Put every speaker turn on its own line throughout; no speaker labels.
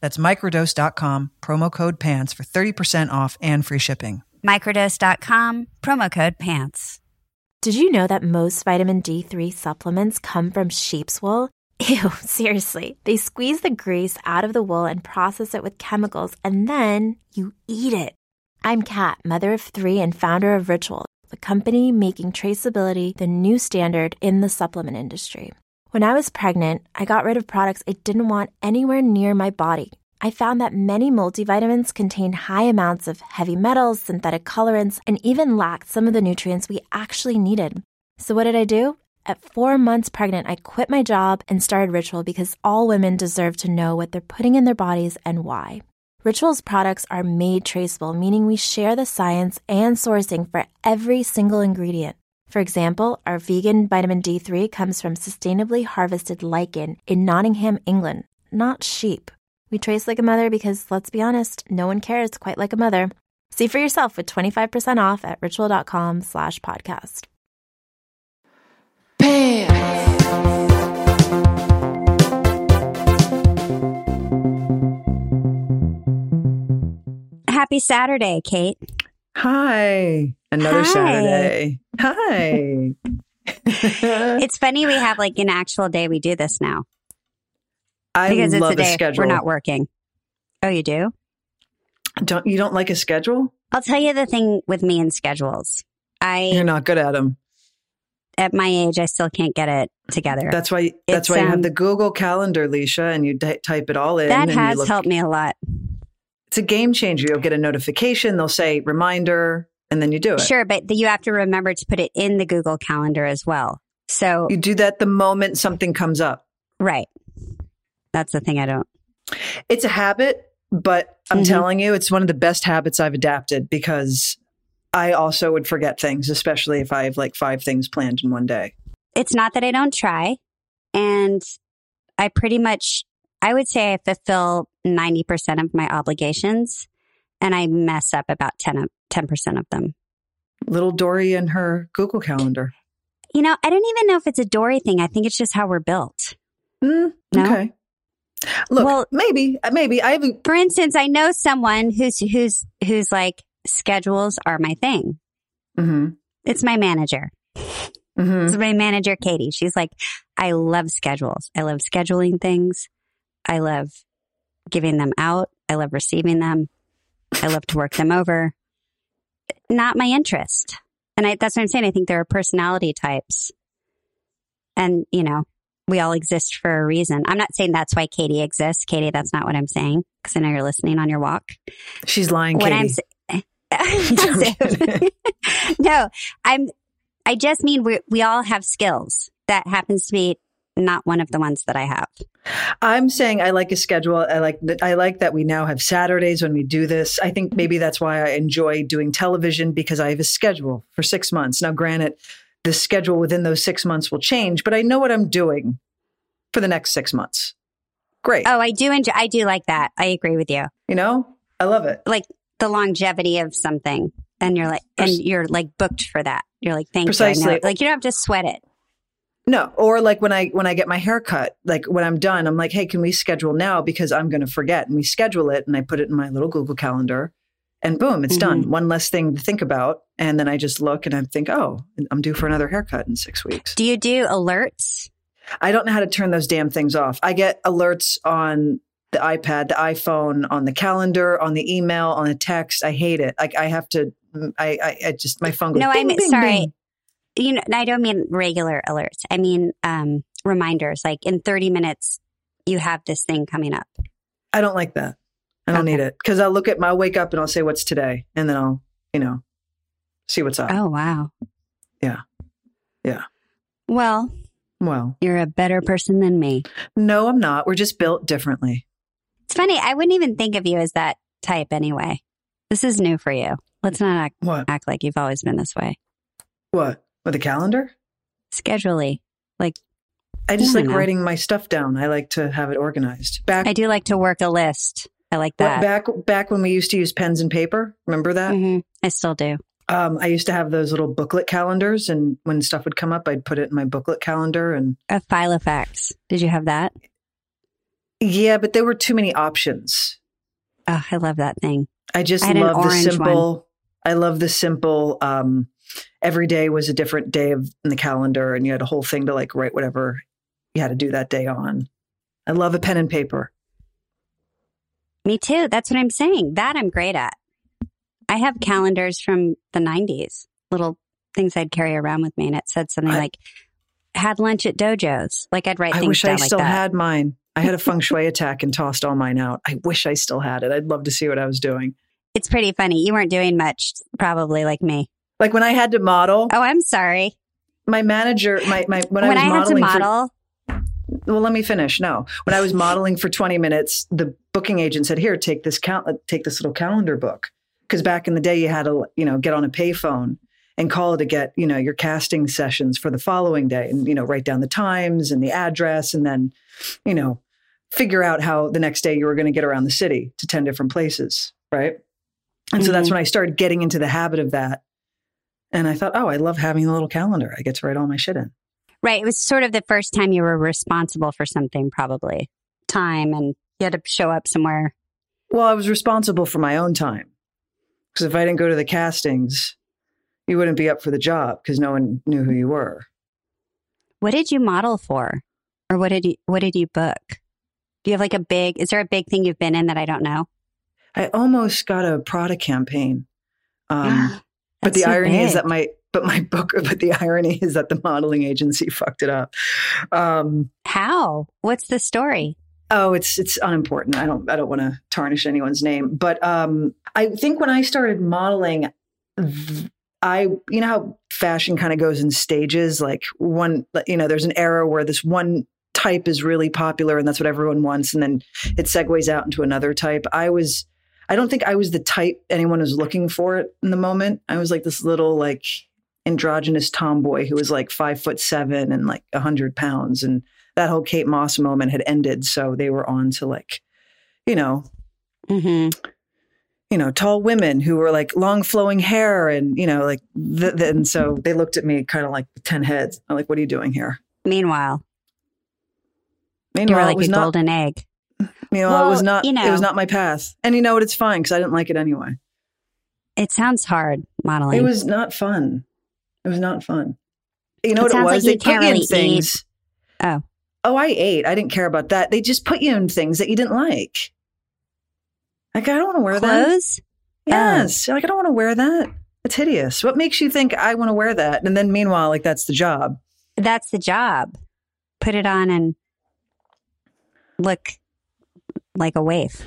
That's microdose.com, promo code PANTS for 30% off and free shipping.
Microdose.com, promo code PANTS.
Did you know that most vitamin D3 supplements come from sheep's wool? Ew, seriously. They squeeze the grease out of the wool and process it with chemicals, and then you eat it. I'm Kat, mother of three and founder of Ritual, the company making traceability the new standard in the supplement industry. When I was pregnant, I got rid of products I didn't want anywhere near my body. I found that many multivitamins contain high amounts of heavy metals, synthetic colorants, and even lacked some of the nutrients we actually needed. So, what did I do? At four months pregnant, I quit my job and started Ritual because all women deserve to know what they're putting in their bodies and why. Ritual's products are made traceable, meaning we share the science and sourcing for every single ingredient. For example, our vegan vitamin D3 comes from sustainably harvested lichen in Nottingham, England, not sheep. We trace like a mother because, let's be honest, no one cares quite like a mother. See for yourself with 25% off at ritual.com slash podcast.
Happy Saturday, Kate.
Hi. Another
Hi.
Saturday. Hi.
It's funny we have like an actual day we do this now
I
because it's
love
a day
schedule.
we're not working. Oh, you do?
Don't you don't like a schedule?
I'll tell you the thing with me and schedules. I
You're not good at them.
at my age I still can't get it together.
That's why. That's
It's,
why you have
um,
the Google Calendar, Leisha, and you ty- type it all in.
that has helped me a lot.
It's a game changer. You'll get a notification. They'll say reminder, and then you do it.
Sure, but you have to remember to put it in the Google Calendar as well. So,
You do that the moment something comes up.
right. That's the thing I don't.
It's a habit, but I'm
Mhm.
telling you, it's one of the best habits I've adapted because I also would forget things, especially if I have like five things planned in one day.
It's not that I don't try. And I pretty much, I would say I fulfill 90% of my obligations and I mess up about 10 of, 10% of them.
Little Dory and her Google Calendar.
You know, I don't even know if it's a Dory thing. I think it's just how we're built.
Mm,
No?
Okay. Look,
Well-
maybe, maybe I haven't.
For instance, I know someone who's, who's, who's like, schedules are my thing.
hmm
It's my manager.
hmm
It's my manager, Katie. She's like, I love schedules. I love scheduling things. I love giving them out. I love receiving them. I love to work them over. Not my interest. And I, that's what I'm saying. I think there are personality types. And, you know, we all exist for a reason. I'm not saying that's why Katie exists. Katie, that's not what I'm saying because I know you're listening on your walk.
She's lying,
What
Katie.
I'm saying. no, I'm, I just mean we, we all have skills. That happens to be not one of the ones that I have.
I'm saying I like a schedule. I like that. I like that we now have Saturdays when we do this. I think maybe that's why I enjoy doing television because I have a schedule for six months. Now, granted, the schedule within those six months will change, but I know what I'm doing for the next six months. Great.
Oh, I do enjoy, I do like that. I agree with you.
You know, I love it.
Like the longevity of something. And you're like, and you're like booked for that. You're like, thank you. I
Precisely.
know. Like you don't have to sweat it.
No, or like when I when I get my hair cut, like when I'm done, I'm like, hey, can we schedule now because I'm going to forget, and we schedule it, and I put it in my little Google calendar, and boom, it's done. Mm-hmm. One less thing to think about, and then I just look and I think, oh, I'm due for another haircut in six weeks.
Do you do alerts?
I don't know how to turn those damn things off. I get alerts on the iPad, the iPhone, on the calendar, on the email, on the text. I hate it. Like I have to. Mm, I I, I just my phone goes.
No,
I'm
sorry.
bing.
You know, I don't mean regular alerts. I mean um, reminders. Like in 30 minutes, you have this thing coming up.
I don't like that. I don't
Okay.
need it because I'll look at my I'll wake up and I'll say what's today, and then I'll you know see what's up.
Oh, wow.
Yeah. Yeah.
Well,
Well,
you're a better person than me.
no, I'm not. We're just built differently.
It's funny. I wouldn't even think of you as that type anyway. This is new for you. Let's not act,
What?
act like you've always been this way.
What with a calendar?
Schedulely. Like,
I just
I
like
know.
writing my stuff down. I like to have it organized. Back
I do like to work a list. I like that.
back back when we used to use pens and paper, remember that?
Mm-hmm. I still do.
Um, I used to have those little booklet calendars, and when stuff would come up, I'd put it in my booklet calendar. And
A Filofax. Did you have that?
yeah, but there were too many options.
Oh, I love that thing.
I just
I
love the simple. I love the simple. Um, every day was a different day of, in the calendar, and you had a whole thing to like write whatever you had to do that day on. I love a pen and paper.
Me too. That's what I'm saying. That I'm great at. I have calendars from the 90s, little things I'd carry around with me, and it said something
I-
like, had lunch at dojos. Like I'd write
I
things
wish I
down
still
that.
had mine. I had a feng shui attack and tossed all mine out. I wish I still had it. I'd love to see what I was doing.
It's pretty funny. You weren't doing much, probably like me.
Like when I had to model,
Oh, I'm sorry.
my manager, my, my when,
When,
I
I, had to
modeling for-
model,
well, let me finish. No, when I was modeling for 20 minutes, the booking agent said, "Here, take this cal- uh, take this little calendar book." Because back in the day, you had to, you know, get on a payphone and call to get, you know, your casting sessions for the following day, and you know, write down the times and the address, and then, you know, figure out how the next day you were going to get around the city to 10 different places, right? And so that's
Mhm.
when I started getting into the habit of that. And I thought, oh, I love having a little calendar. I get to write all my shit in.
right? It was sort of the first time you were responsible for something, probably time, and you had to show up somewhere.
Well, I was responsible for my own time. Because if I didn't go to the castings, you wouldn't be up for the job because no one knew who you were.
What did you model for, or what did you what did you book? Do you have like a big? Is there a big thing you've been in that I don't know?
I almost got a Prada campaign. Um, but the
so
irony is that my but my book but the irony is that the modeling agency fucked it up. Um,
how? What's the story?
Oh, it's it's unimportant. I don't I don't want to tarnish anyone's name, but um, I think when I started modeling, I you know how fashion kind of goes in stages. Like one, you know, there's an era where this one type is really popular and that's what everyone wants, and then it segues out into another type. I was, I don't think I was the type anyone was looking for it in the moment. I was like this little like androgynous tomboy who was like five foot seven and like a hundred pounds and that whole Kate Moss moment had ended. So they were on to like, you know,
hmm
you know, tall women who were like long flowing hair and, you know, like, th- th- and so they looked at me kind of like 10 heads. I'm like, what are you doing here?
Meanwhile,
Meanwhile,
you
were
like a
not,
golden egg.
You know, it was not,
you
it was not my path. And you know what? It's fine because I didn't like it anyway.
It sounds hard modeling.
It was not fun. It was not fun. You know
It
what it
like
was?
you
they put in
really eat.
things.
Oh.
Oh, I ate. I didn't care about that. They just put you in things that you didn't like. Like, I don't want to wear that.
Oh.
Yes. You're like, I don't want to wear that. It's hideous. What makes you think I want to wear that? And then meanwhile, like, that's the job.
That's the job. Put it on and look like a waif.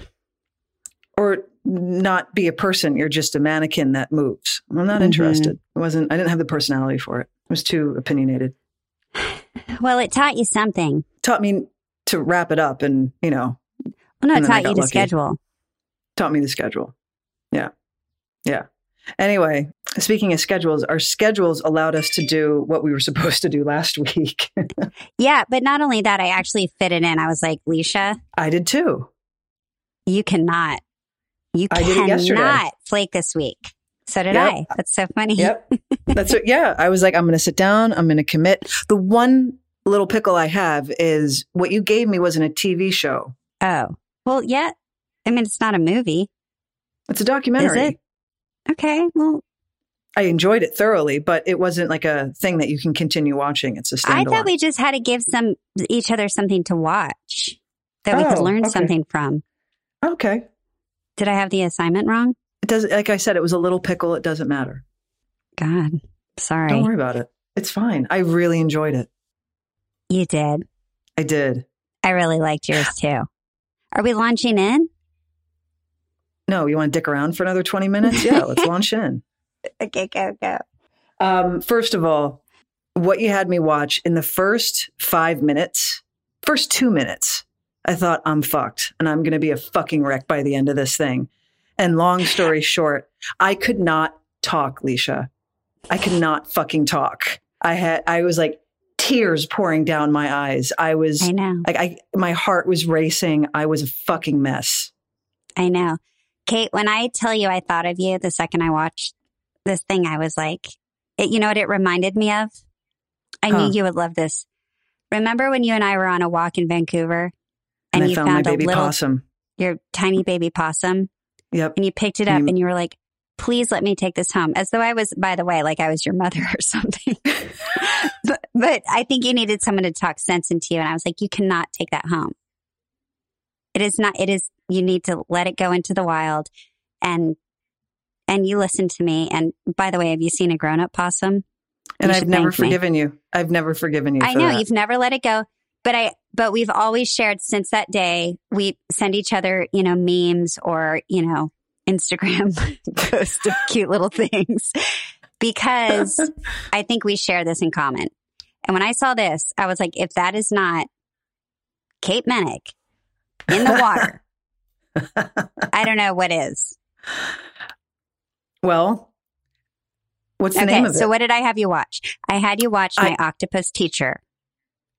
Or not be a person. You're just a mannequin that moves. I'm not
Mhm.
interested. It wasn't, I didn't have the personality for it. It was too opinionated.
Well, it taught you something.
Taught me to wrap it up and, you know,
Well, no, it taught you to
lucky.
schedule.
taught me the schedule. Yeah. Yeah. Anyway, speaking of schedules, our schedules allowed us to do what we were supposed to do last week.
Yeah, but not only that, I actually fit it in. I was like, Leisha,
I did too.
You cannot, you
I did it yesterday.
cannot flake this week. So did
Yep.
I. That's so funny.
Yep. That's it. Yeah. I was like, I'm going to sit down. I'm going to commit. The one little pickle I have is what you gave me wasn't a TV show.
Oh, well, yeah. I mean, it's not a movie.
It's a documentary.
Is it? Okay. Well,
I enjoyed it thoroughly, but it wasn't like a thing that you can continue watching. It's a standalone.
I thought we just had to give some each other something to watch. that we could
Oh,
learn
okay.
something from.
Okay.
Did I have the assignment wrong?
It does like I said, it was a little pickle. It doesn't matter.
God, sorry.
Don't worry about it. It's fine. I really enjoyed it.
You did.
I did.
I really liked yours too. Are we launching in?
No, you want to dick around for another 20 minutes? Yeah, let's launch in.
Okay, go, go.
Um, first of all, what you had me watch in the first five minutes, first two minutes, I thought I'm fucked and I'm going to be a fucking wreck by the end of this thing. And long story short, I could not talk, Leisha. I could not fucking talk. I had, I was like tears pouring down my eyes. I was
I know.
like, I, my heart was racing. I was a fucking mess.
I know. Kate, when I tell you I thought of you the second I watched this thing, I was like, it, you know what it reminded me of? I
Huh.
knew you would love this. Remember when you and I were on a walk in Vancouver
And,
and,
I
you
found,
found,
my baby
a little,
possum.
your tiny baby possum
Yep.
and you picked it
And
up
you-
and you were like, please let me take this home. As though I was, by the way, like I was your mother or something. but, but I think you needed someone to talk sense into you. And I was like, you cannot take that home. It is not, it is, you need to let it go into the wild and, and you listen to me. And by the way, have you seen a grown up possum?
And I've never
thank me.
forgiven you. I've never forgiven you.
I know
that.
you've never let it go, but I, but we've always shared since that day. We send each other, you know, memes or, you know, Instagram posts of cute little things because I think we share this in common. And when I saw this, I was like, if that is not Kate Moennig in the water, I don't know what is.
Well, what's the
okay,
name of
so
it?
what did I have you watch? I had you watch
I-
my octopus teacher.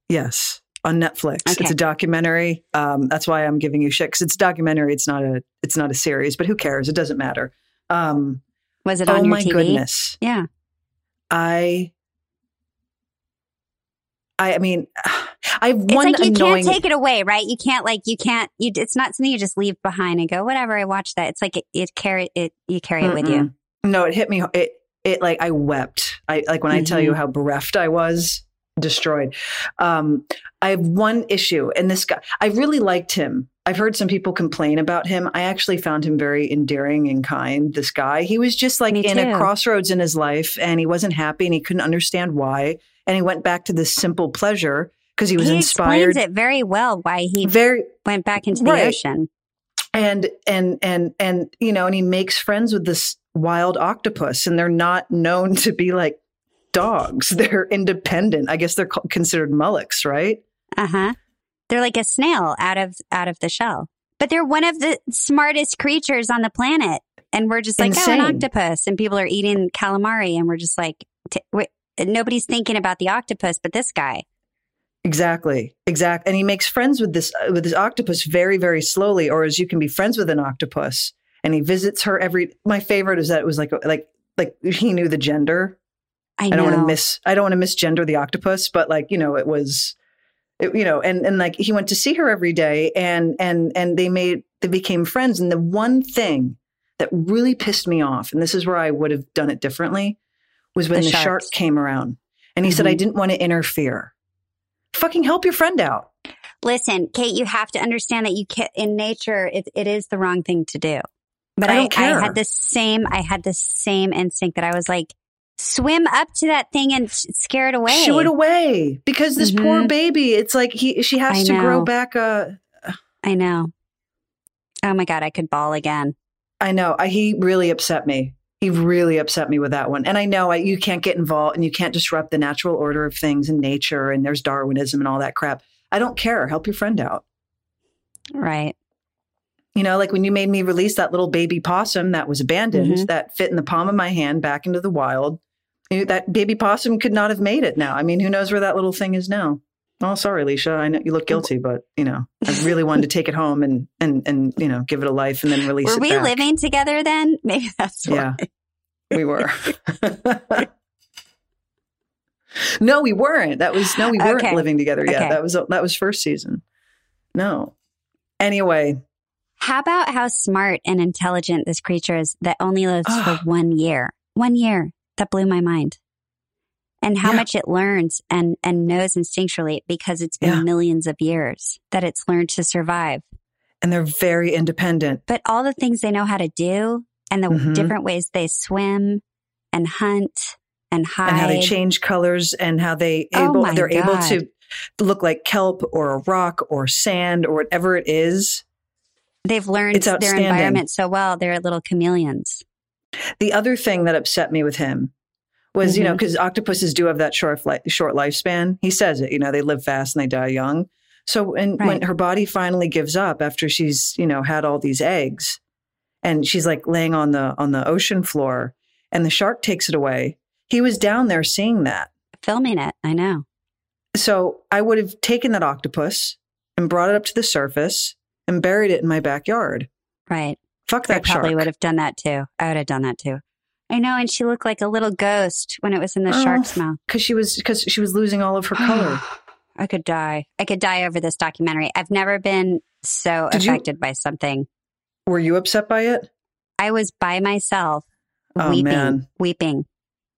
yes, on Netflix.
Okay.
It's a documentary. Um, that's why I'm giving you shit because it's a documentary. It's not a. It's not a series. But who cares? It doesn't matter. Um,
Was it
oh
on your
my
TV?
goodness!
Yeah.
I. I, I mean, I have
It's
one
like you
annoying.
can't take it away, right? You can't like you can't you. It's not something you just leave behind and go whatever. I watched that. It's like it, it carry it. You carry it with you.
No, it hit me. It it like I wept. I like when I tell
Mm-hmm.
you how bereft I was, destroyed. Um, I have one issue, and this guy, I really liked him. I've heard some people complain about him. I actually found him very endearing and kind. This guy, he was just like
Me
in a crossroads in his life, and he wasn't happy, and he couldn't understand why, and he went back to this simple pleasure because he was inspired.
he
inspired.
explains it very well why he
Very
went back into the
Right.
ocean.
and and and and you know and he makes friends with this wild octopus and they're not known to be like dogs they're independent i guess they're considered mollusks right
Uh huh. They're like a snail out of out of the shell, but they're one of the smartest creatures on the planet. And we're just like, oh, an octopus, and people are eating calamari, and we're just like, t- wait, nobody's thinking about the octopus, but this guy.
exactly Exactly. and he makes friends with this uh, with this octopus very very slowly or as you can be friends with an octopus and he visits her every my favorite is that it was like like like he knew the gender
I,
I don't want to miss I don't want to misgender the octopus, but like, you know, it was it, you know, and and like he went to see her every day and and and they made they became friends and the one thing that really pissed me off and this is where I would have done it differently was when
The
the, shark came around and he said I
Mhm.
didn't want to interfere. Fucking help your friend out.
Listen, Kate, you have to understand that you can in nature it, it is the wrong thing to do. But
I
I. I had the same I had the same instinct that I was like, swim up to that thing and scare it away.
Shoo it away because this poor
Mhm.
baby, it's like he she has
I
to grow
know.
back a
I know. Oh my god, I could ball again.
I know. I, he really upset me. He really upset me with that one. And I know I, you can't get involved and you can't disrupt the natural order of things in nature and there's Darwinism and all that crap. I don't care. Help your friend out.
Right.
You know, like when you made me release that little baby possum that was abandoned,
Mhm.
that fit in the palm of my hand back into the wild. That baby possum could not have made it now. I mean, who knows where that little thing is now? Oh, sorry, Alicia. I know you look guilty, but you know, I really wanted to take it home and and and you know, give it a life and then release
Were
it Were
we
back.
living together then? Maybe that's why.
Yeah, we were. no, we weren't. That was no, we weren't
Okay.
living together yet.
Okay.
That was that was first season. No. Anyway,
How about how smart and intelligent this creature is that only lives for
Ah.
one year? One year. That blew my mind. and how
Yeah.
much it learns and, and knows instinctually because it's been
Yeah.
millions of years that it's learned to survive.
And they're very independent.
But all the things they know how to do and the
Mhm.
different ways they swim and hunt and hide.
and how they change colors and how they
Oh
able
my
they're able to look like kelp or a rock or sand or whatever it is.
They've learned their environment so well. They're little chameleons.
The other thing that upset me with him was, you know,
mm-hmm.
because octopuses do have that short short lifespan. He says it, you know, they live fast and they die young. So and when her body finally gives up after she's, you know, had all these eggs, and she's like laying on the on the ocean floor, and the shark takes it away. He was down there seeing that.
Filming it, I know.
So I would have taken that octopus and brought it up to the surface and buried it in my backyard.
Right.
Fuck
I
that
probably
shark.
would have done that too. I would have done that too. I know. And she looked like a little ghost when it was in the
Oh.
shark's mouth.
Because she was because she was losing all of her color.
I could die. I could die over this documentary. I've never been so
Did you-
affected by something.
Were you upset by it?
I was by myself,
Oh,
weeping,
man.
weeping,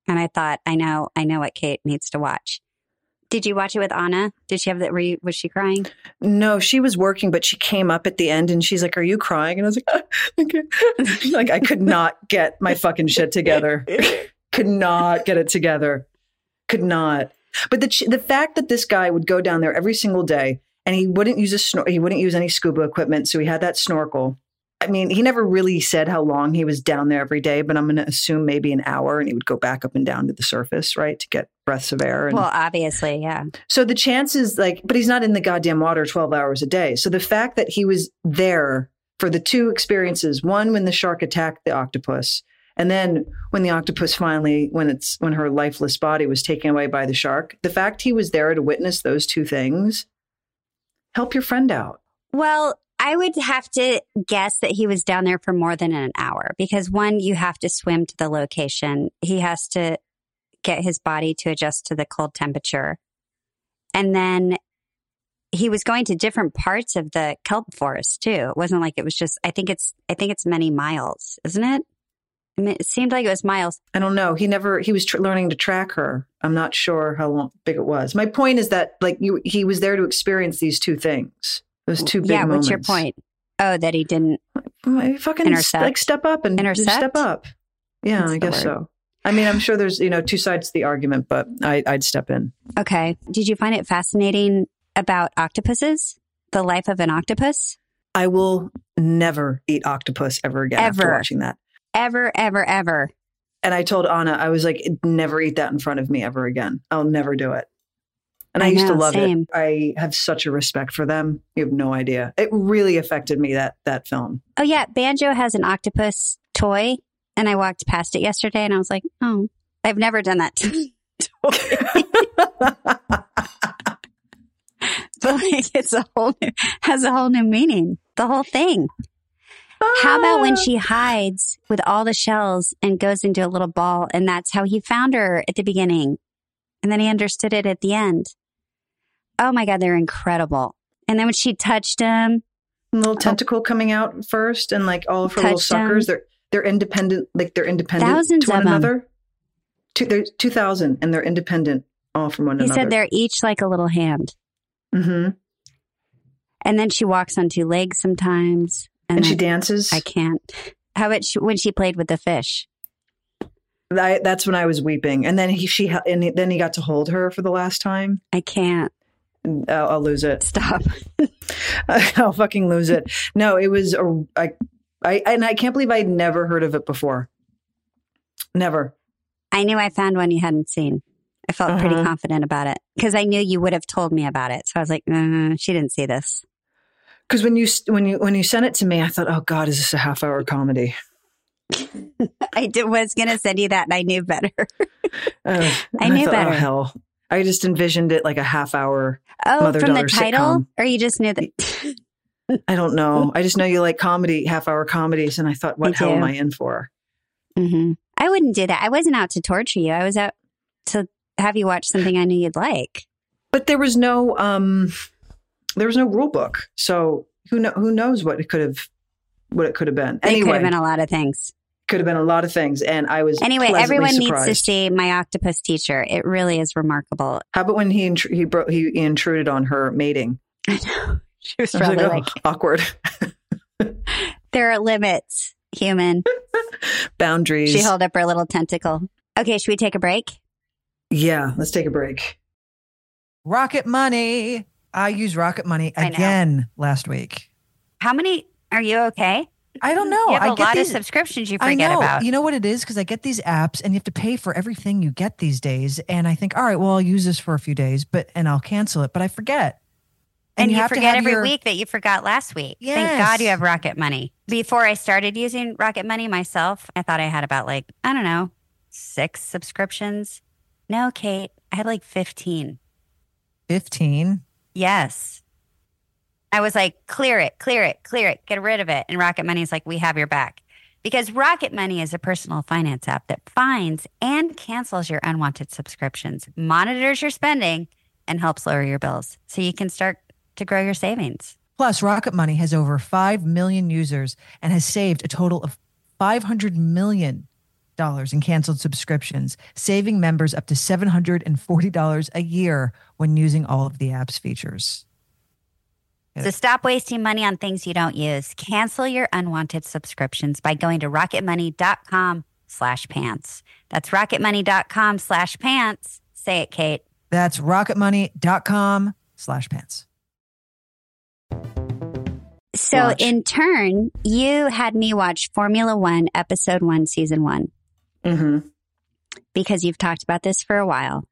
and I thought, I know, I know what Kate needs to watch. Did you watch it with Anna? Did she have that? Were you, was she crying?
No, she was working, but she came up at the end and she's like, "Are you crying?" And I was like, "Ah, okay." "Like I could not get my fucking shit together. could not get it together. Could not." But the the fact that this guy would go down there every single day and he wouldn't use a snor- he wouldn't use any scuba equipment, so he had that snorkel. I mean, he never really said how long he was down there every day, but I'm going to assume maybe an hour, and he would go back up and down to the surface, right, to get breaths of air. And
Well, obviously, yeah.
so the chances, like, but he's not in the goddamn water 12 hours a day. So the fact that he was there for the two experiences one, when the shark attacked the octopus, and then when the octopus finally, when it's, when her lifeless body was taken away by the shark, the fact he was there to witness those two things, help your friend out.
Well, I would have to guess that he was down there for more than an hour because one, you have to swim to the location. He has to get his body to adjust to the cold temperature. And then he was going to different parts of the kelp forest too. It wasn't like it was just, I think it's, I think it's many miles, isn't it? I mean, it seemed like it was miles.
I don't know. He never, he was tr- learning to track her. I'm not sure how long, big it was. My point is that, like, you, he was there to experience these two things, those two big
yeah.
moments.
What's your point? Oh, that he didn't.
Fucking
Intercept?
like step up and
Intercept?
step up. Yeah,
That's
I guess so. I mean, I'm sure there's you know two sides to the argument, but I, I'd step in.
Okay. Did you find it fascinating about octopuses? The life of an octopus?
I will never eat octopus ever again after watching that.
Ever, ever, ever.
And I told Anna, I was like, never eat that in front of me ever again. I'll never do it. And I,
I
used to love
same.
it. I have such a respect for them. You have no idea. It really affected me that that film.
Oh yeah, Banjo has an octopus toy, and I walked past it yesterday, and I was like, oh, I've never done that but like it's a whole new, has a whole new meaning. The whole thing. How about when ah. she hides with all the shells and goes into a little ball, and that's how he found her at the beginning, and then he understood it at the end. Oh my God, they're incredible. And then when she touched
them, little tentacle coming out first, and like all of her little suckers, they're they're independent. Like they're independent
Thousands
to one another. Two, there's two thousand, and they're independent all from one
he
another.
He said they're each like a little hand.
Mm-hmm.
And then she walks on two legs sometimes. And,
And she
I,
dances.
I can't. How about she, when she played with the fish?
I, that's when I was weeping, and then he she and he- then he got to hold her for the last time.
I can't
I'll, I'll lose it.
stop.
I'll fucking lose it. No, it was a I, I and I can't believe I'd never heard of it before. Never.
I knew I found one you hadn't seen. I felt pretty
Uh-huh.
confident about it because I knew you would have told me about it. So I was like, uh, she didn't see this.
Because when you when you when you sent it to me, I thought, oh God, is this a half hour comedy?
I did, was going to send you that and I knew better.
Uh,
I knew
thought,
better.
Oh, hell, I just envisioned it like a half hour.
Oh, from the title?
sitcom.
Or you just knew that?
I don't know. I just know you like comedy, half hour comedies, and I thought, what
I
hell
do.
am I in for?
hmm I wouldn't do that. I wasn't out to torture you. I was out to have you watch something I knew you'd like.
But there was no um, there was no rule book, so who know who knows what it could have what it could have been.
It could have been a lot of things.
Could have been a lot of things. And I was
Anyway, everyone
surprised.
needs to see my octopus teacher. It really is remarkable.
How about when he intr- he broke he intruded on her mating?
I know. She was
I was
probably oh,
like,
like,
oh, awkward
there are limits, human.
boundaries.
She held up her little tentacle. Okay, should we take a break?
yeah, let's take a break.
Rocket Money. I used Rocket Money again last week.
How many are you okay?
I don't know.
you have
I
a
get
lot
these,
of subscriptions you
I
forget
know.
about.
You know what it is? Because I get these apps and you have to pay for everything you get these days. And I think, all right, well, I'll use this for a few days, but and I'll cancel it. But I forget.
and you,
have to
forget every
your-
week that you forgot last week. Thank God you have Rocket Money. Before I started using Rocket Money myself, I thought I had about like, I don't know, six subscriptions. No, Kate, I had like 15.
15.
Yes. I was like, clear it, clear it, clear it, get rid of it. And Rocket Money is like, we have your back. Because Rocket Money is a personal finance app that finds and cancels your unwanted subscriptions, monitors your spending, and helps lower your bills so you can start to grow your savings.
Plus, Rocket Money has over 5 million users and has saved a total of $500 million in canceled subscriptions, saving members up to $740 a year when using all of the app's features.
So stop wasting money on things you don't use. Cancel your unwanted subscriptions by going to rocketmoney.com slash pants. That's rocketmoney.com slash pants. Say it, Kate.
That's rocketmoney.com slash pants.
So
Watch.
in turn, you had me watch Formula One, episode one, season one,
hmm
because you've talked about this for a while.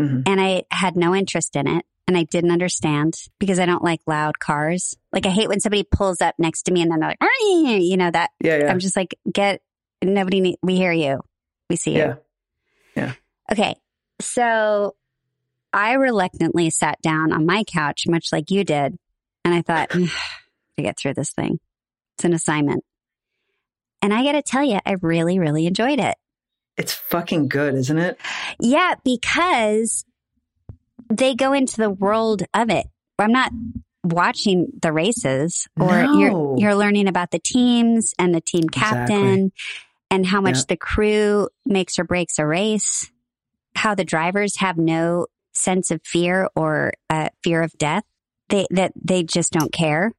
Mhm.
And I had no interest in it. And I didn't understand because I don't like loud cars. Like I hate when somebody pulls up next to me and then they're like, you know, that
Yeah, yeah,
I'm just like, get nobody, need, we hear you. We see you.
Yeah. Yeah.
Okay. So I reluctantly sat down on my couch, much like you did. And I thought, to get through this thing, it's an assignment. And I got to tell you, I really, really enjoyed it.
It's fucking good, isn't it?
Yeah, because they go into the world of it. I'm not watching the races or
No.
you're you're learning about the teams and the team captain and how much the crew makes or breaks a race, how the drivers have no sense of fear or uh, fear of death. They that they just don't care.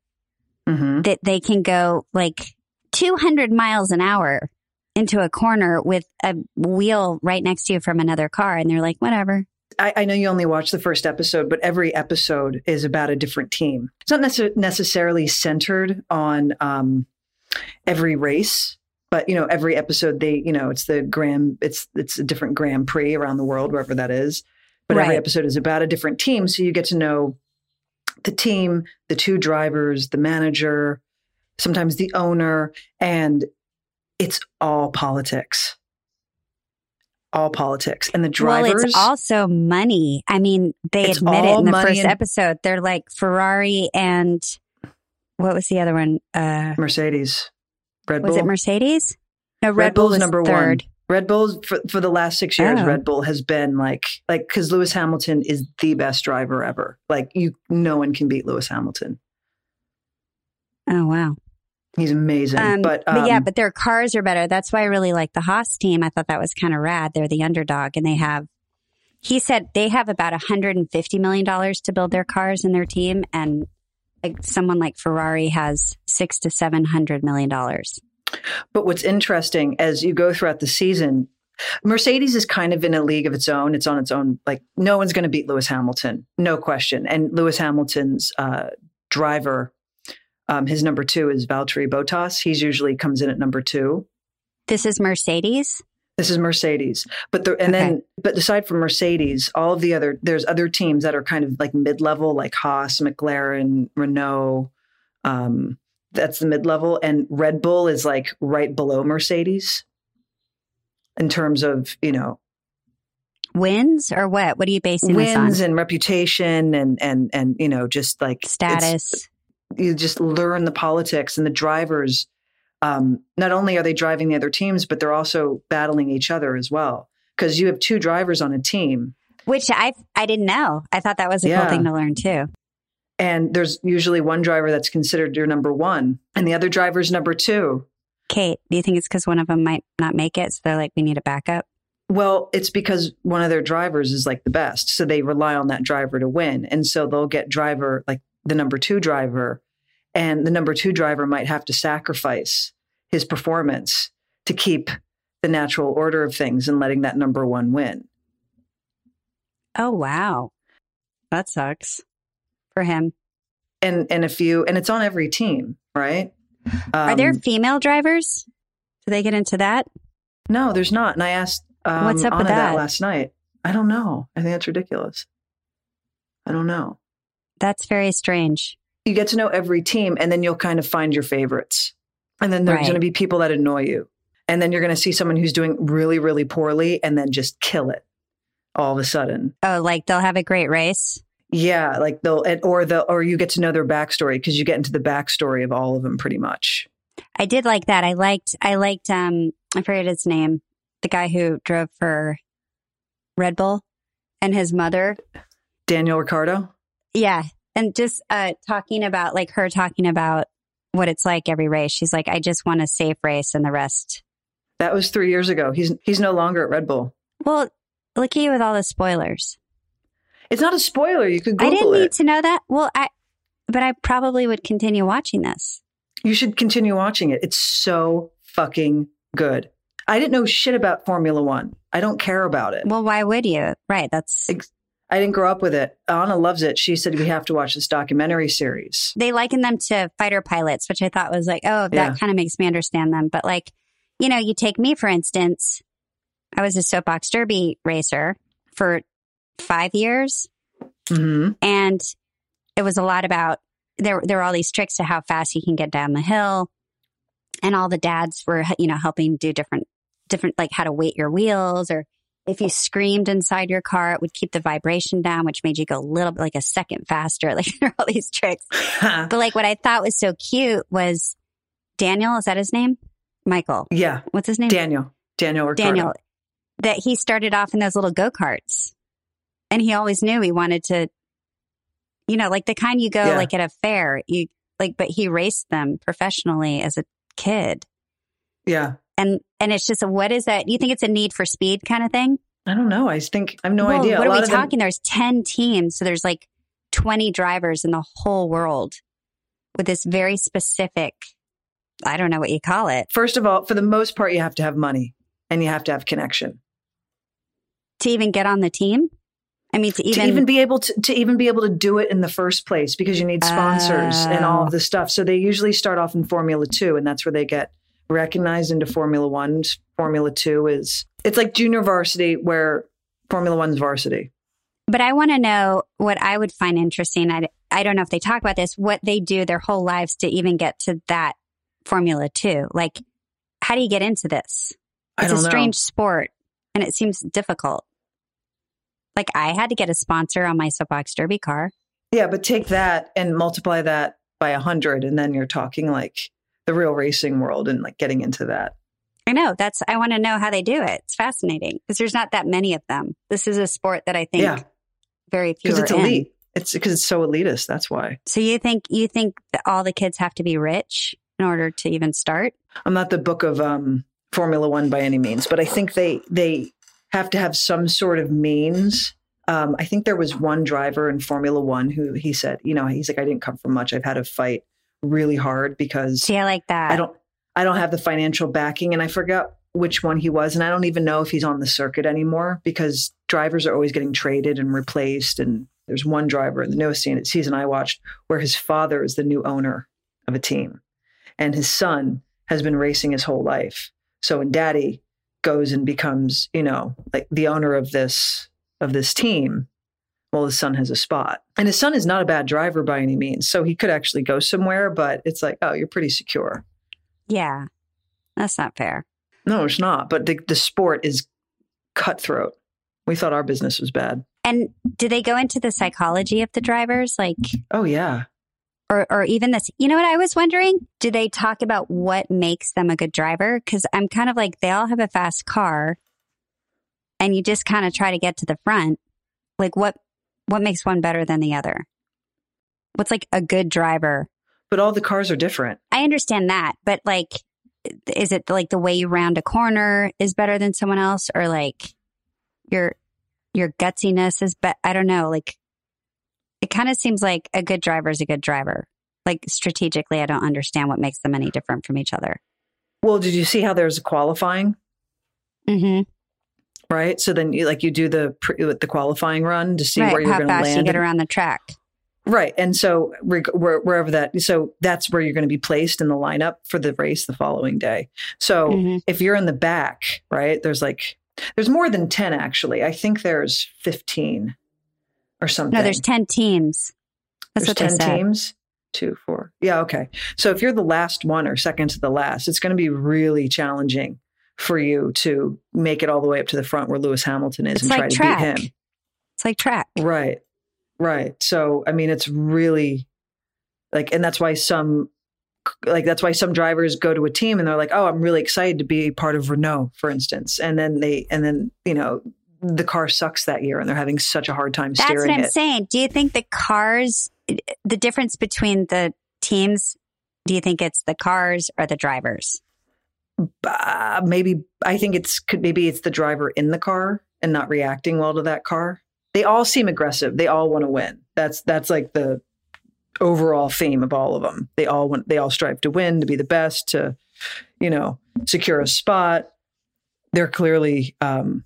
hmm
That they can go like 200 miles an hour into a corner with a wheel right next to you from another car and they're like whatever.
I, I know you only watched the first episode, but every episode is about a different team. It's not necess- necessarily centered on um, every race, but you know, every episode they, you know, it's the Grand, it's it's a different Grand Prix around the world, wherever that is. But every episode is about a different team, so you get to know the team, the two drivers, the manager, sometimes the owner, and it's all politics. All politics, and the drivers.
Well, it's also money. I mean, they admit it in the first
and-
episode. They're like Ferrari and what was the other one? Uh,
Mercedes, Red Bull.
was it Mercedes? No, Red,
Red
Bull
Bull's number
third.
one. Red Bull's for, for the last six years.
Oh.
Red Bull has been like like because Lewis Hamilton is the best driver ever. Like you, no one can beat Lewis Hamilton.
Oh wow.
He's amazing.
Um,
but
but yeah,
um,
but their cars are better. That's why I really like the Haas team. I thought that was kind of rad. They're the underdog, and they have. He said they have about 150 million dollars to build their cars and their team, and like someone like Ferrari has six to seven hundred million dollars.
But what's interesting as you go throughout the season, Mercedes is kind of in a league of its own. It's on its own. Like no one's going to beat Lewis Hamilton, no question. And Lewis Hamilton's uh, driver, um, his number two is Valtteri Bottas. He's usually comes in at number two.
This is Mercedes.
This is Mercedes, but the and then but aside from Mercedes, all of the other there's other teams that are kind of like mid level, like Haas, McLaren, Renault. Um, that's the mid level, and Red Bull is like right below Mercedes in terms of you know
Wins or what? What are you basing
wins and reputation and and and you know just like
Status.
You just learn the politics and the drivers um, not only are they driving the other teams but they're also battling each other as well because you have two drivers on a team
Which I I didn't know. I thought that was a
Yeah.
cool thing to learn too.
and there's usually one driver that's considered your number one and the other driver's number two
Kate? Do you think it's because one of them might not make it? So they're like, we need a backup?
Well, it's because one of their drivers is like the best. So they rely on that driver to win. And so they'll get driver, like the number two driver, and the number two driver might have to sacrifice his performance to keep the natural order of things and letting that number one win.
Oh, wow. That sucks for him.
And and if you and it's on every team, right?
Are there
Um,
female drivers? Do they get into that?
No, there's not. And I asked um,
What's up
Anna
with
that
that?
last night. I don't know. I think that's ridiculous. I don't know.
That's very strange.
You get to know every team, and then you'll kind of find your favorites. And then there's
Right.
going to be people that annoy you, and then you're going to see someone who's doing really, really poorly, and then just kill it all of a sudden.
Oh, like they'll have a great race.
Yeah, like they'll or the or you get to know their backstory because you get into the backstory of all of them pretty much.
I did like that. I liked, I liked, um, I forget his name, the guy who drove for Red Bull and his mother.
Daniel Ricciardo.
Yeah. And just, uh, talking about like her talking about what it's like every race. She's like, I just want a safe race and the rest.
That was three years ago. He's he's no longer at Red Bull.
Well, look at you with all the spoilers.
It's not a spoiler. You could Google
I didn't
it.
need to know that. Well, I, but I probably would continue watching this.
You should continue watching it. It's so fucking good. I didn't know shit about Formula One. I don't care about it.
Well, why would you? Right. That's,
Ex- I didn't grow up with it. Anna loves it. She said we have to watch this documentary series.
they liken them to fighter pilots, which I thought was like, oh, that
Yeah.
kind of makes me understand them. But like, you know, you take me, for instance, I was a soapbox derby racer for five years
hmm
and it was a lot about there, there were all these tricks to how fast you can get down the hill. And all the dads were, you know, helping do different, different, like how to weight your wheels or if you screamed inside your car, it would keep the vibration down, which made you go a little bit like a second faster. Like there are all these tricks. But like what I thought was so cute was Daniel, is that his name? Michael.
yeah,
What's his name?
Daniel. Daniel Ricciardo.
Daniel. That he started off in those little go-karts. And he always knew he wanted to you know, like the kind you go
Yeah.
like at a fair. You like but he raced them professionally as a kid.
Yeah.
And and it's just a, what is that? You think it's a need for speed kind of thing?
I don't know. I think I have no
Well,
idea.
What
A
are we
of them-
talking? There's 10 teams. So there's like 20 drivers in the whole world with this very specific, I don't know what you call it,
First of all, for the most part, you have to have money and you have to have connection
to even get on the team. I mean, to even,
to even be able to, to even be able to do it in the first place because you need sponsors and all
Oh.
of the stuff. So they usually start off in Formula Two, and that's where they get recognized into Formula One. Formula Two is it's like junior varsity where Formula One's varsity.
but I want to know what I would find interesting. I, I don't know if they talk about this, what they do their whole lives to even get to that Formula Two. Like, how do you get into this? It's a
know.
strange sport and it seems difficult. Like, I had to get a sponsor on my soapbox derby car.
Yeah, but take that and multiply that by a hundred, and then you're talking like the real racing world and like getting into that.
I know that's, I want to know how they do it. It's fascinating because there's not that many of them. This is a sport that I think
Yeah,
very few
because
are
it's
in.
elite. It's because it's so elitist. That's why.
So you think, you think that all the kids have to be rich in order to even start?
I'm not the book of um, Formula One by any means, but I think they they have to have some sort of means. Um, I think there was one driver in Formula One who he said, you know, he's like, I didn't come from much. I've had a fight really hard because
See, I like that.
I don't I don't have the financial backing, and I forgot which one he was, and I don't even know if he's on the circuit anymore because drivers are always getting traded and replaced. And there's one driver in the newest scene- season I watched where his father is the new owner of a team, and his son has been racing his whole life. So when Daddy goes and becomes, you know, like the owner of this of this team, well, his son has a spot. And his son is not a bad driver by any means. So he could actually go somewhere, but it's like, oh, you're pretty secure.
Yeah. That's not fair.
No, it's not. But the, the sport is cutthroat. We thought our business was bad.
And do they go into the psychology of the drivers? Like,
Oh, yeah.
or, or even this, you know what I was wondering? Do they talk about what makes them a good driver? Cause I'm kind of like, they all have a fast car and you just kind of try to get to the front. Like what, what makes one better than the other? What's like a good driver?
But all the cars are different.
I understand that, but like, is it like the way you round a corner is better than someone else or like your your gutsiness is but I don't know, like it kind of seems like a good driver is a good driver. Like strategically, I don't understand what makes them any different from each other.
Well, did you see how there's a qualifying?
Mm-hmm.
Right. So then you like you do the pre, the qualifying run to see
right.
where you're going to
fast
land.
you get
and-
around the track.
Right. And so reg- where, wherever that, so that's where you're going to be placed in the lineup for the race the following day. So
Mhm.
if you're in the back, right, there's like, there's more than 10 actually. I think there's 15 or something.
No, there's 10 teams. That's
There's
what they
10
said.
teams. Two, four. Yeah. Okay. So if you're the last one or second to the last, it's going to be really challenging for you to make it all the way up to the front where Lewis Hamilton is
It's
and
like
try to beat him.
It's like track.
Right. Right. So, I mean, it's really like, and that's why some, like, that's why some drivers go to a team and they're like, oh, I'm really excited to be part of Renault, for instance. And then they, and then, you know, the car sucks that year and they're having such a hard time
That's
steering
what I'm
it.
saying. Do you think the cars, the difference between the teams, do you think it's the cars or the drivers?
Uh, maybe, I think it's, could maybe it's the driver in the car and not reacting well to that car. They all seem aggressive. They all want to win. That's, that's like the overall theme of all of them. They all want, they all strive to win, to be the best, to, you know, secure a spot. They're clearly um,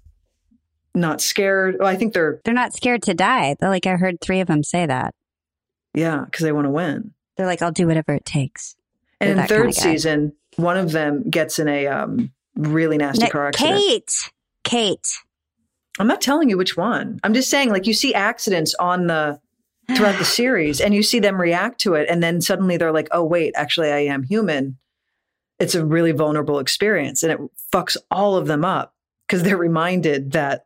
not scared. Well, I think they're,
They're not scared to die. They're like, I heard three of them say that.
yeah, because they want to win.
They're like, I'll do whatever it takes.
And in third
kinda
season, one of them gets in a um, really nasty car accident.
Kate, Kate.
I'm not telling you which one. I'm just saying, like, you see accidents on the throughout the series and you see them react to it. And then suddenly they're like, oh, wait, actually, I am human. It's a really vulnerable experience and it fucks all of them up because they're reminded that,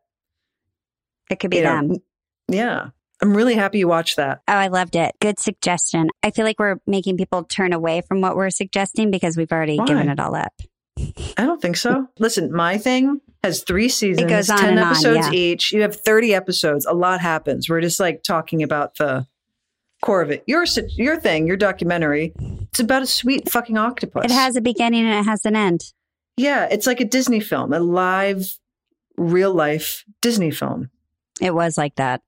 It could be
you know,
them.
yeah. I'm really happy you watched that.
Oh, I loved it. Good suggestion. I feel like we're making people turn away from what we're suggesting because we've already
Why?
given it all up.
I don't think so. Listen, my thing has three seasons,
goes on
10
and on,
episodes
yeah.
each. You have 30 episodes. A lot happens. We're just like talking about the core of it. Your your thing, your documentary, it's about a sweet fucking octopus.
It has a beginning and it has an end.
Yeah, it's like a Disney film, a live real life Disney film,
It was like that.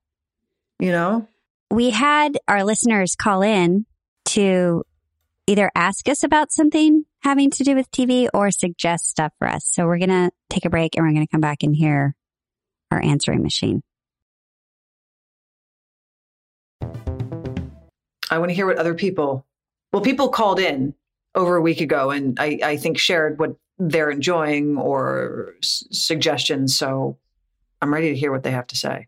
You know?
We had our listeners call in to either ask us about something having to do with TV or suggest stuff for us. So we're going to take a break and we're going to come back and hear our answering machine.
I want to hear what other people well, people called in over a week ago and I, I think shared what they're enjoying or s- suggestions. So I'm ready to hear what they have to say.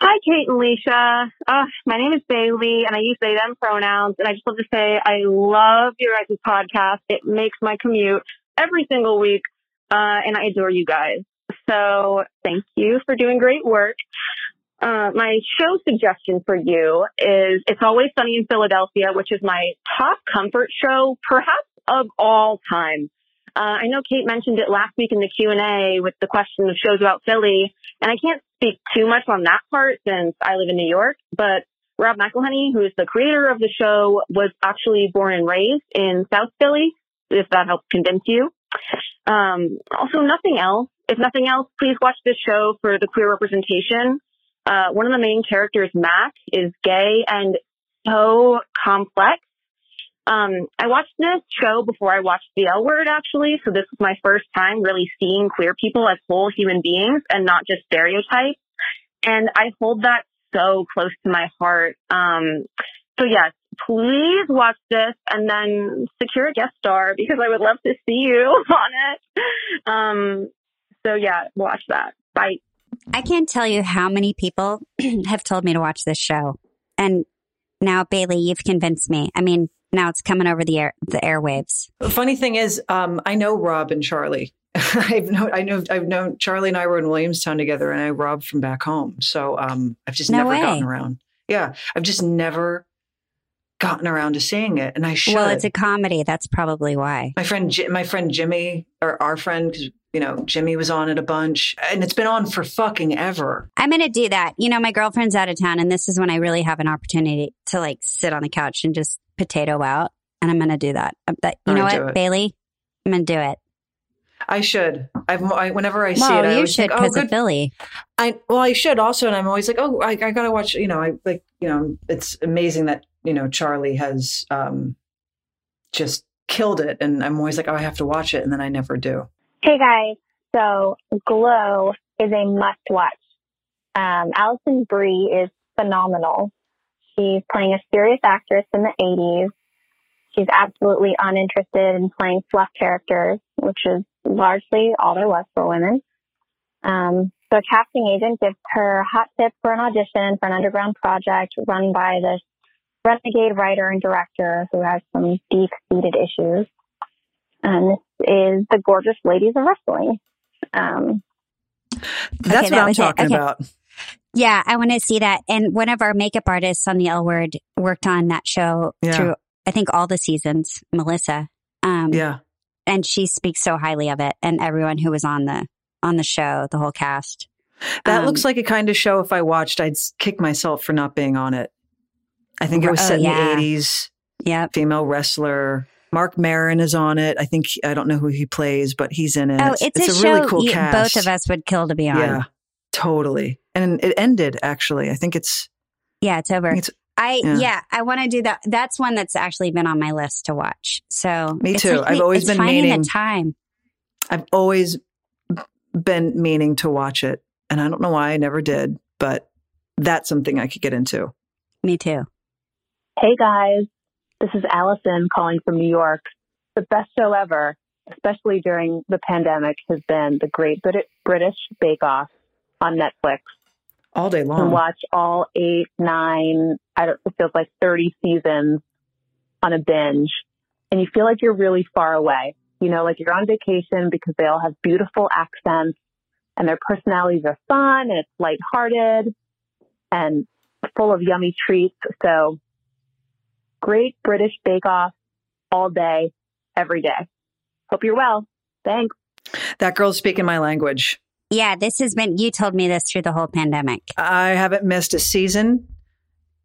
Hi, Kate and Alicia. Uh, my name is Bailey, and I use they, them pronouns. And I just love to say I love your guys' podcast. It makes my commute every single week, uh, and I adore you guys. So thank you for doing great work. Uh, my show suggestion for you is It's Always Sunny in Philadelphia, which is my top comfort show, perhaps of all time. Uh, I know Kate mentioned it last week in the Q&A with the question of shows about Philly, and I can't speak too much on that part since I live in New York, but Rob McElhenney, who is the creator of the show, was actually born and raised in South Philly, if that helps convince you. Um, also, nothing else. If nothing else, please watch this show for the queer representation. Uh, one of the main characters, Mac, is gay and so complex. Um, I watched this show before I watched The L Word, actually. So this was my first time really seeing queer people as whole human beings and not just stereotypes. And I hold that so close to my heart. Um, so yes, please watch this and then secure a guest star because I would love to see you on it. Um, so yeah, watch that. Bye.
I can't tell you how many people have told me to watch this show. And now, Bailey, you've convinced me. I mean, now it's coming over the air, the airwaves.
The funny thing is, um, I know Rob and Charlie. I've known, I know, I've known Charlie and I were in Williamstown together, and I Rob from back home. So um, I've just
No
never
way.
gotten around. Yeah, I've just never gotten around to seeing it, and I should.
Well, it's a comedy. That's probably why.
my friend, my friend Jimmy, or our friend, 'cause, you know, Jimmy was on it a bunch, and it's been on for fucking ever.
I'm going to do that. You know, my girlfriend's out of town, and this is when I really have an opportunity to like sit on the couch and just potato out. And I'm going to do that. Uh, But you
All
know
right,
what. Bailey? I'm gonna do it.
I should. I've I, whenever I see
well,
it, I
you
always
should
think, oh, good.
of Billy.
I well, I should also, and I'm always like, oh, I, I gotta watch. You know, I like, you know, it's amazing that you know Charlie has um just killed it, and I'm always like, oh, I have to watch it, and then I never do.
Hey guys, so Glow is a must watch. Um, Alison Brie is phenomenal. She's playing a serious actress in the 80s. She's absolutely uninterested in playing fluff characters, which is largely all there was for women. Um, so a casting agent gives her hot tips for an audition for an underground project run by this renegade writer and director who has some deep-seated issues. And this is the gorgeous ladies of wrestling. Um,
That's
that
what I'm
was
talking
Okay.
about.
Yeah, I want to see that. And one of our makeup artists on the L Word worked on that show
Yeah.
through, I think, all the seasons. Melissa. Um,
Yeah,
and she speaks so highly of it, and everyone who was on the on the show, the whole cast.
that
Um,
looks like a kind of show. If I watched, I'd kick myself for not being on it. I think it was
Oh,
set in the 80s.
Yep.
Female wrestler. Marc Maron is on it. I think I don't know who he plays, but he's in it.
Oh, it's, a,
really
show
cool
you-
cast.
both of us would kill to be on.
Yeah, totally. And it ended actually. I think it's.
Yeah, it's over.
I it's
I
yeah.
yeah, I want to do that. That's one that's actually been on my list to watch. So
Me too.
like
I've always
it's
been
finding
meaning-
the time.
I've always been meaning to watch it, and I don't know why I never did, but that's something I could get into.
Me too.
Hey guys, this is Allison calling from New York. The best show ever, especially during the pandemic, has been the Great British Bake Off on Netflix.
All day long.
watch all eight, nine, I don't, it feels like 30 seasons on a binge. And you feel like you're really far away. You know, like you're on vacation because they all have beautiful accents and their personalities are fun and it's lighthearted and full of yummy treats. So great British Bake Off all day, every day. Hope you're well. Thanks.
That girl's speaking my language.
Yeah, this has been. You told me this through the whole pandemic.
I haven't missed a season.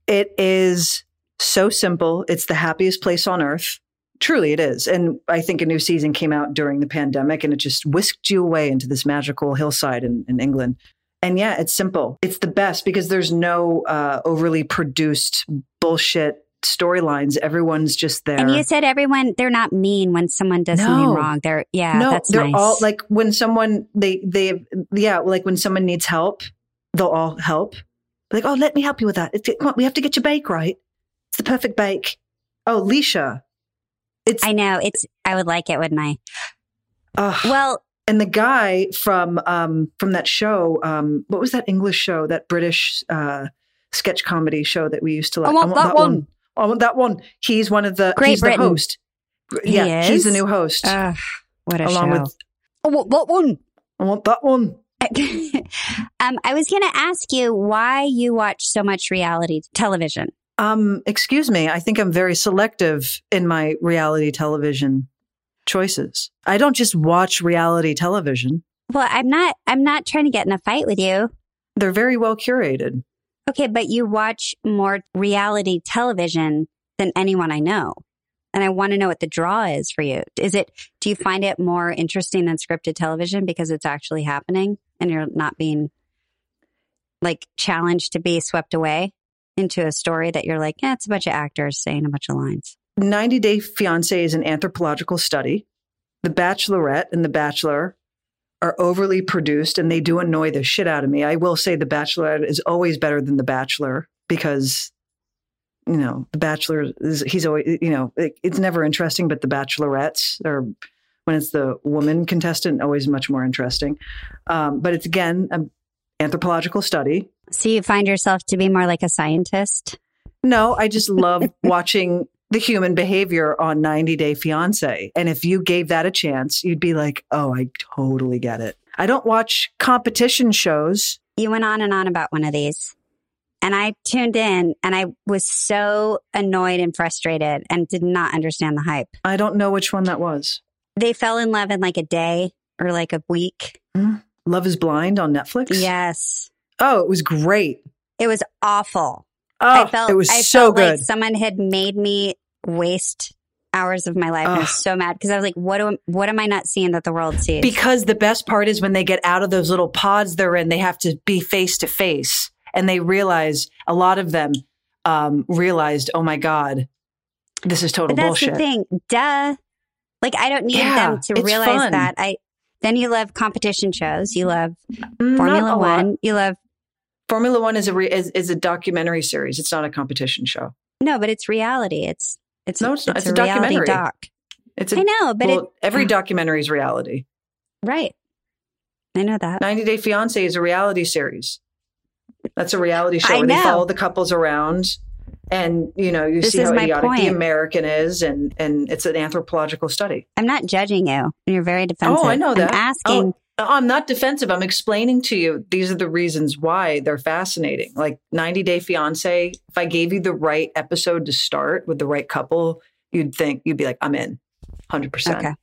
It is so simple. It's the happiest place on earth. Truly, it is. And I think a new season came out during the pandemic and it just whisked you away into this magical hillside in, in England. And yeah, it's simple. It's the best because there's no uh, overly produced bullshit storylines. Everyone's just there.
And you said everyone they're not mean when someone does something wrong. They're yeah,
no,
that's
they're
nice.
all like when someone they they yeah, like when someone needs help, they'll all help. Like, oh, let me help you with that. You, come on, we have to get your bake right. It's the perfect bake. Oh, Leisha. It's
I know it's. I would like it, wouldn't I?
ugh.
Well,
and the guy from um from that show, um, what was that English show, that British uh sketch comedy show that we used to like?
I want that one.
I want that one. He's one of the
Great
he's
Britain.
the host.
He
yeah, he's the new host.
ugh, what a
along
show.
with
oh, what, what one?
I want that one.
um, I was going to ask you why you watch so much reality television.
Um, excuse me. I think I'm very selective in my reality television choices. I don't just watch reality television.
Well, I'm not. I'm not trying to get in a fight with you.
They're very well curated.
Okay, but you watch more reality television than anyone I know. And I want to know what the draw is for you. Is it, do you find it more interesting than scripted television because it's actually happening and you're not being like challenged to be swept away into a story that you're like, yeah, it's a bunch of actors saying a bunch of lines?
90 Day Fiance is an anthropological study. The Bachelorette and The Bachelor are overly produced and they do annoy the shit out of me. I will say The Bachelorette is always better than The Bachelor because, you know, The Bachelor is, he's always, you know, it, it's never interesting, but The Bachelorettes are, when it's the woman contestant, always much more interesting. Um, but it's again, an anthropological study.
So you find yourself to be more like a scientist?
No, I just love watching the human behavior on 90 Day Fiance. And if you gave that a chance, you'd be like, oh, I totally get it. I don't watch competition shows.
You went on and on about one of these. And I tuned in and I was so annoyed and frustrated and did not understand the hype.
I don't know which one that was.
They fell in love in like a day or like a week. Mm-hmm.
Love is Blind on Netflix?
Yes.
Oh, it was great.
It was awful.
Oh,
I felt
it was
I
so good.
like someone had made me waste hours of my life. And I was so mad because I was like, what do what am I not seeing that the world sees?
Because the best part is when they get out of those little pods they're in, they have to be face to face, and they realize a lot of them um, realized, oh my god, this is total
but that's
bullshit.
the thing. Duh. Like I don't need
Yeah,
them to realize
fun.
that. I then you love competition shows. You love
Mm,
Formula. One. You love
Formula One is a re- is, is a documentary series. It's not a competition show.
no, but it's reality. It's it's
No, it's not. It's
a,
a documentary.
doc.
It's a,
I know, but
well,
it
every documentary is reality.
right. I know that.
90 Day Fiance is a reality series. That's a reality show
I
where they follow the couples around and you know you
This
see how idiotic the. American is and and it's an anthropological study.
I'm not judging you. You're very defensive.
Oh, I know that.
I'm asking.
Oh, Uh, I'm not defensive. I'm explaining to you these are the reasons why they're fascinating. Like 90 Day Fiance, if I gave you the right episode to start with the right couple, you'd think you'd be like I'm in. 100%.
Okay.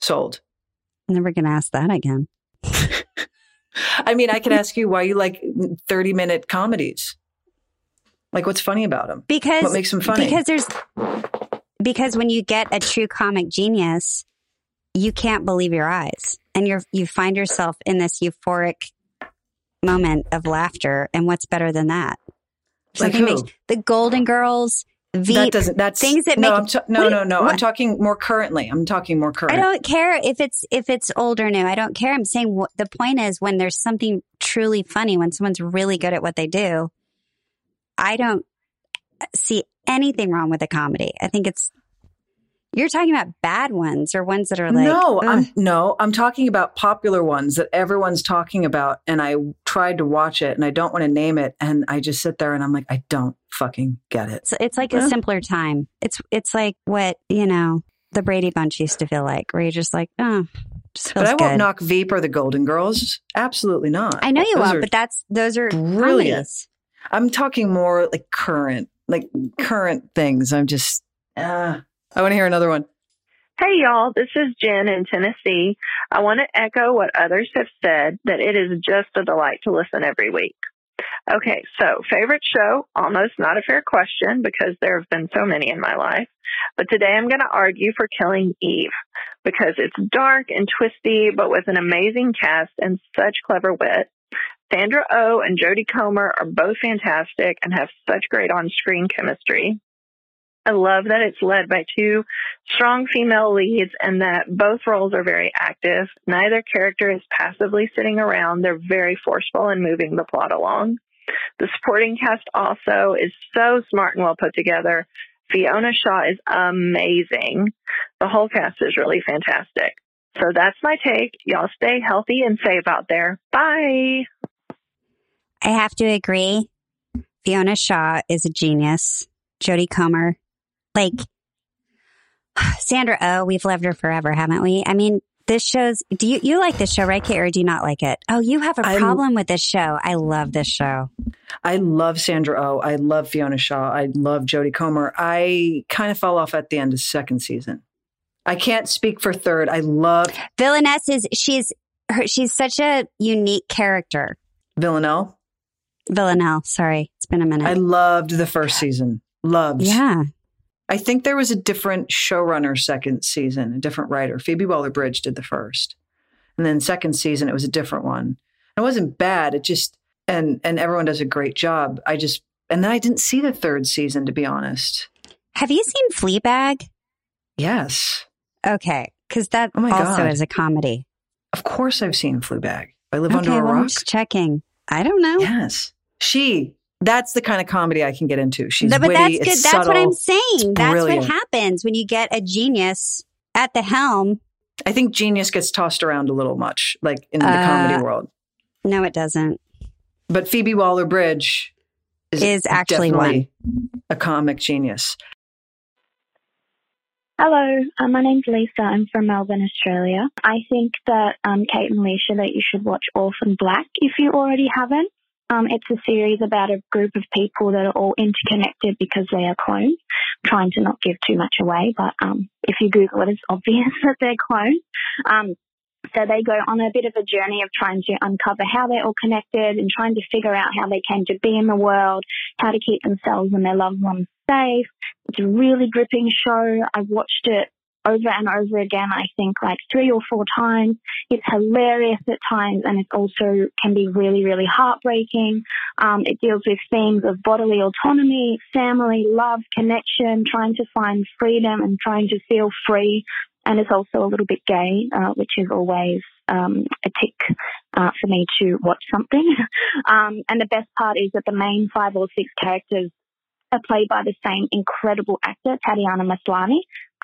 Sold.
I'm never going to ask that again.
I mean, I could ask you why you like 30 minute comedies. Like, what's funny about them?
Because
What makes them funny?
Because there's because when you get a true comic genius, you can't believe your eyes, and you're you find yourself in this euphoric moment of laughter. And what's better than that?
Like
Something
who?
makes the Golden Girls. Veep.
that doesn't. That's
things that
no.
make-
I'm ta- no,
what-
no, no. I'm talking more currently. I'm talking more current.
I don't care if it's if it's old or new. I don't care. I'm saying what the point is when there's something truly funny, when someone's really good at what they do. I don't see anything wrong with a comedy. I think it's you're talking about bad ones or ones that are like
no,
ugh.
I'm no. I'm talking about popular ones that everyone's talking about, and I tried to watch it, and I don't want to name it, and I just sit there and I'm like, I don't fucking get it.
it's, it's like a simpler time. It's it's like what you know the Brady Bunch used to feel like, where you're just like, oh,
But I won't
good.
knock Veep or the Golden Girls. Absolutely not.
I know you
Those
won't,
are-
but that's those are
brilliant.
comedies.
I'm talking more like current, like current things. I'm just. Uh, I want to hear another one.
Hey y'all, this is Jen in Tennessee. I want to echo what others have said that it is just a delight to listen every week. Okay, so favorite show, almost not a fair question because there have been so many in my life. But today I'm going to argue for Killing Eve because it's dark and twisty, but with an amazing cast and such clever wit. Sandra Oh and Jodie Comer are both fantastic and have such great on screen chemistry. I love that it's led by two strong female leads and that both roles are very active. Neither character is passively sitting around. They're very forceful in moving the plot along. The supporting cast also is so smart and well put together. Fiona Shaw is amazing. The whole cast is really fantastic. So that's my take. Y'all stay healthy and safe out there. Bye.
I have to agree. Fiona Shaw is a genius. Jodie Comer, like Sandra Oh, we've loved her forever, haven't we? I mean, this show's. Do you you like this show, right, Kate, or do you not like it? Oh, you have a problem with this show. I love this show.
I love Sandra Oh. I love Fiona Shaw. I love Jodie Comer. I kind of fell off at the end of second season. I can't speak for third. I love
Villainess is she's her, she's such a unique character.
Villanelle.
Villanelle, sorry, it's been a minute.
I loved the first season. Loved.
yeah,
I think there was a different showrunner second season, a different writer. Phoebe Waller Bridge did the first. And then second season it was a different one. It wasn't bad. It just and and everyone does a great job. I just and then I didn't see the third season to be honest.
have you seen Fleabag?
Yes.
Okay, because that
Oh
also
God.
is a comedy.
Of course I've seen Fleabag. I live
okay,
under a
well, I'm just checking. I don't know.
Yes. She that's the kind of comedy I can get into. She's
No, but
witty,
that's
it's
good. That's what. I'm saying. That's what happens when you get a genius at the helm.
I think genius gets tossed around a little much, like in the
Uh,
comedy world.
No, it doesn't.
But Phoebe Waller Bridge is,
Is actually
definitely a comic genius.
Hello, uh, my name's Lisa. I'm from Melbourne, Australia. I think that um, Kate and Leisha that you should watch Orphan Black if you already haven't. Um, it's a series about a group of people that are all interconnected because they are clones. trying to not give too much away, but um, if you Google it, it's obvious that they're clones. Um, so they go on a bit of a journey of trying to uncover how they're all connected and trying to figure out how they came to be in the world, how to keep themselves and their loved ones safe. It's a really gripping show. I've watched it over and over again, I think like three or four times. It's hilarious at times and it also can be really, really heartbreaking. Um, it deals with themes of bodily autonomy, family, love, connection, trying to find freedom and trying to feel free. And it's also a little bit gay, uh, which is always um, a tick uh, for me to watch something. um, and the best part is that the main five or six characters are played by the same incredible actor, Tatiana Maslany,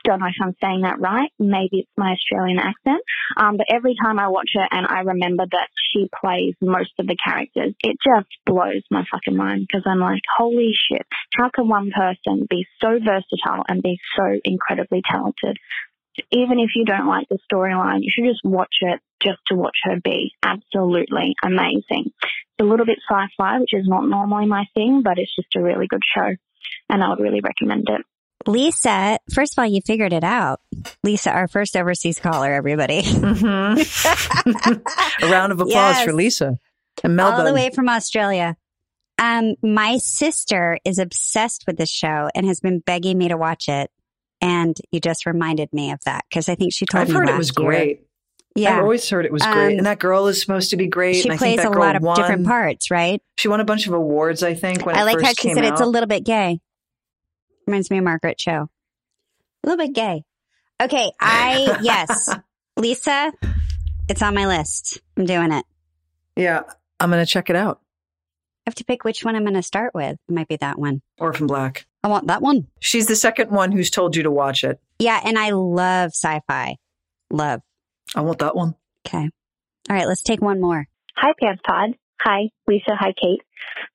don't know if I'm saying that right. Maybe it's my Australian accent. Um, but every time I watch it and I remember that she plays most of the characters, it just blows my fucking mind because I'm like, holy shit, how can one person be so versatile and be so incredibly talented? Even if you don't like the storyline, you should just watch it just to watch her be absolutely amazing. It's a little bit sci-fi, which is not normally my thing, but it's just a really good show and I would really recommend it.
Lisa, first of all, you figured it out. Lisa, our first overseas caller, everybody.
Mm-hmm. a round of applause
Yes.
for Lisa and Melbourne.
All the way from Australia. Um, my sister is obsessed with this show and has been begging me to watch it. And you just reminded me of that because I think she told
I've
me
heard it
last
was
year.
great.
Yeah.
I've always heard it was great.
Um,
And that girl is supposed to be great.
she plays a lot of
won.
different parts, right?
She won a bunch of awards, I think, when
I like how she said
out.
it's a little bit gay. Reminds me of Margaret Cho. A little bit gay. Okay, I yes, Lisa, it's on my list. I'm doing it.
yeah, I'm going to check it out.
I have to pick which one I'm going to start with. It might be that one.
Orphan Black.
I want that one.
She's the second one who's told you to watch it.
Yeah, and I love sci-fi. Love.
I want that one.
Okay. All right, let's take one more.
Hi, Pants Pod. Hi, Lisa. Hi, Kate.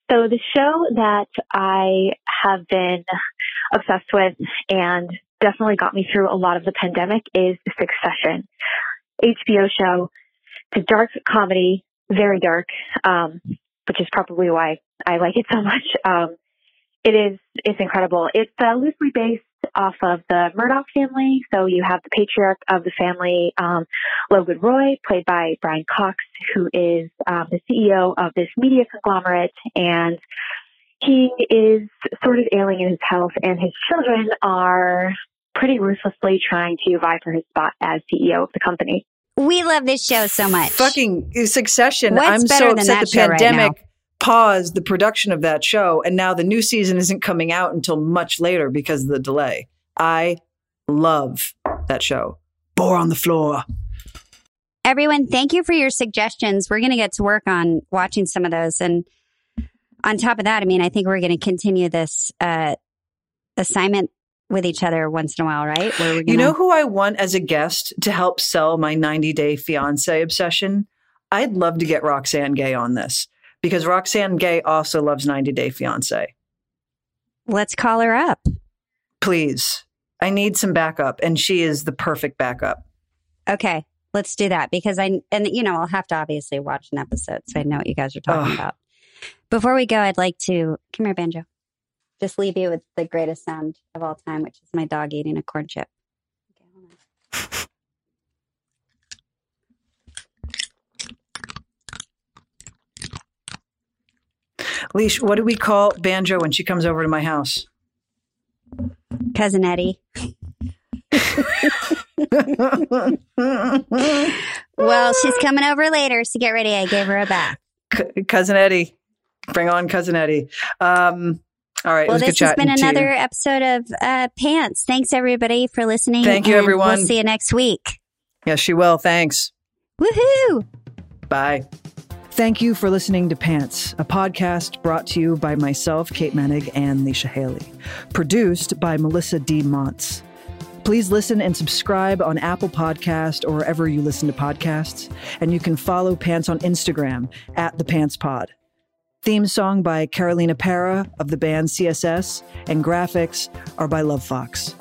So the show that I have been obsessed with and definitely got me through a lot of the pandemic is Succession. HBO show. It's a dark comedy, very dark, um, which is probably why I like it so much. Um, it is, it's incredible. It's uh, loosely based off of the Murdoch family. So you have the patriarch of the family, um, Logan Roy, played by Brian Cox, who is um, the CEO of this media conglomerate, and he is sort of ailing in his health, and his children are pretty ruthlessly trying to vie for his spot as CEO of the company.
We love this show so much.
Fucking Succession.
What's
I'm
better
so
than
upset
that
the
show right
pandemic paused the production of that show, and now the new season isn't coming out until much later because of the delay. I love that show. Boar on the floor.
Everyone, thank you for your suggestions. We're going to get to work on watching some of those. And on top of that, I mean, I think we're going to continue this uh, assignment with each other once in a while, right? Where we're
You know who I want as a guest to help sell my 90 day fiance obsession? I'd love to get Roxane Gay on this because Roxane Gay also loves 90 Day Fiance.
let's call her up.
Please. I need some backup, and she is the perfect backup.
Okay, let's do that because I, and you know, I'll have to obviously watch an episode so I know what you guys are talking about. Before we go, I'd like to come here, Banjo. Just leave you with the greatest sound of all time, which is my dog eating a corn chip. Okay,
Leash, what do we call Banjo when she comes over to my house?
Cousin Eddie. Well, she's coming over later, so get ready. I gave her a bath.
C- Cousin Eddie. Bring on Cousin Eddie. Um, all right.
Well, this has been another episode of uh, Pants. Thanks everybody for listening.
Thank you, everyone.
We'll see you next week.
Yes, she will. Thanks.
Woohoo!
Bye. Thank you for listening to Pants, a podcast brought to you by myself, Kate Moennig, and Leisha Hailey. Produced by Melisa D. Monts. Please listen and subscribe on Apple Podcast or wherever you listen to podcasts. And you can follow Pants on Instagram at the Pants Pod. Theme song by Carolina Parra of the band CSS, and graphics are by Lovefoxxx.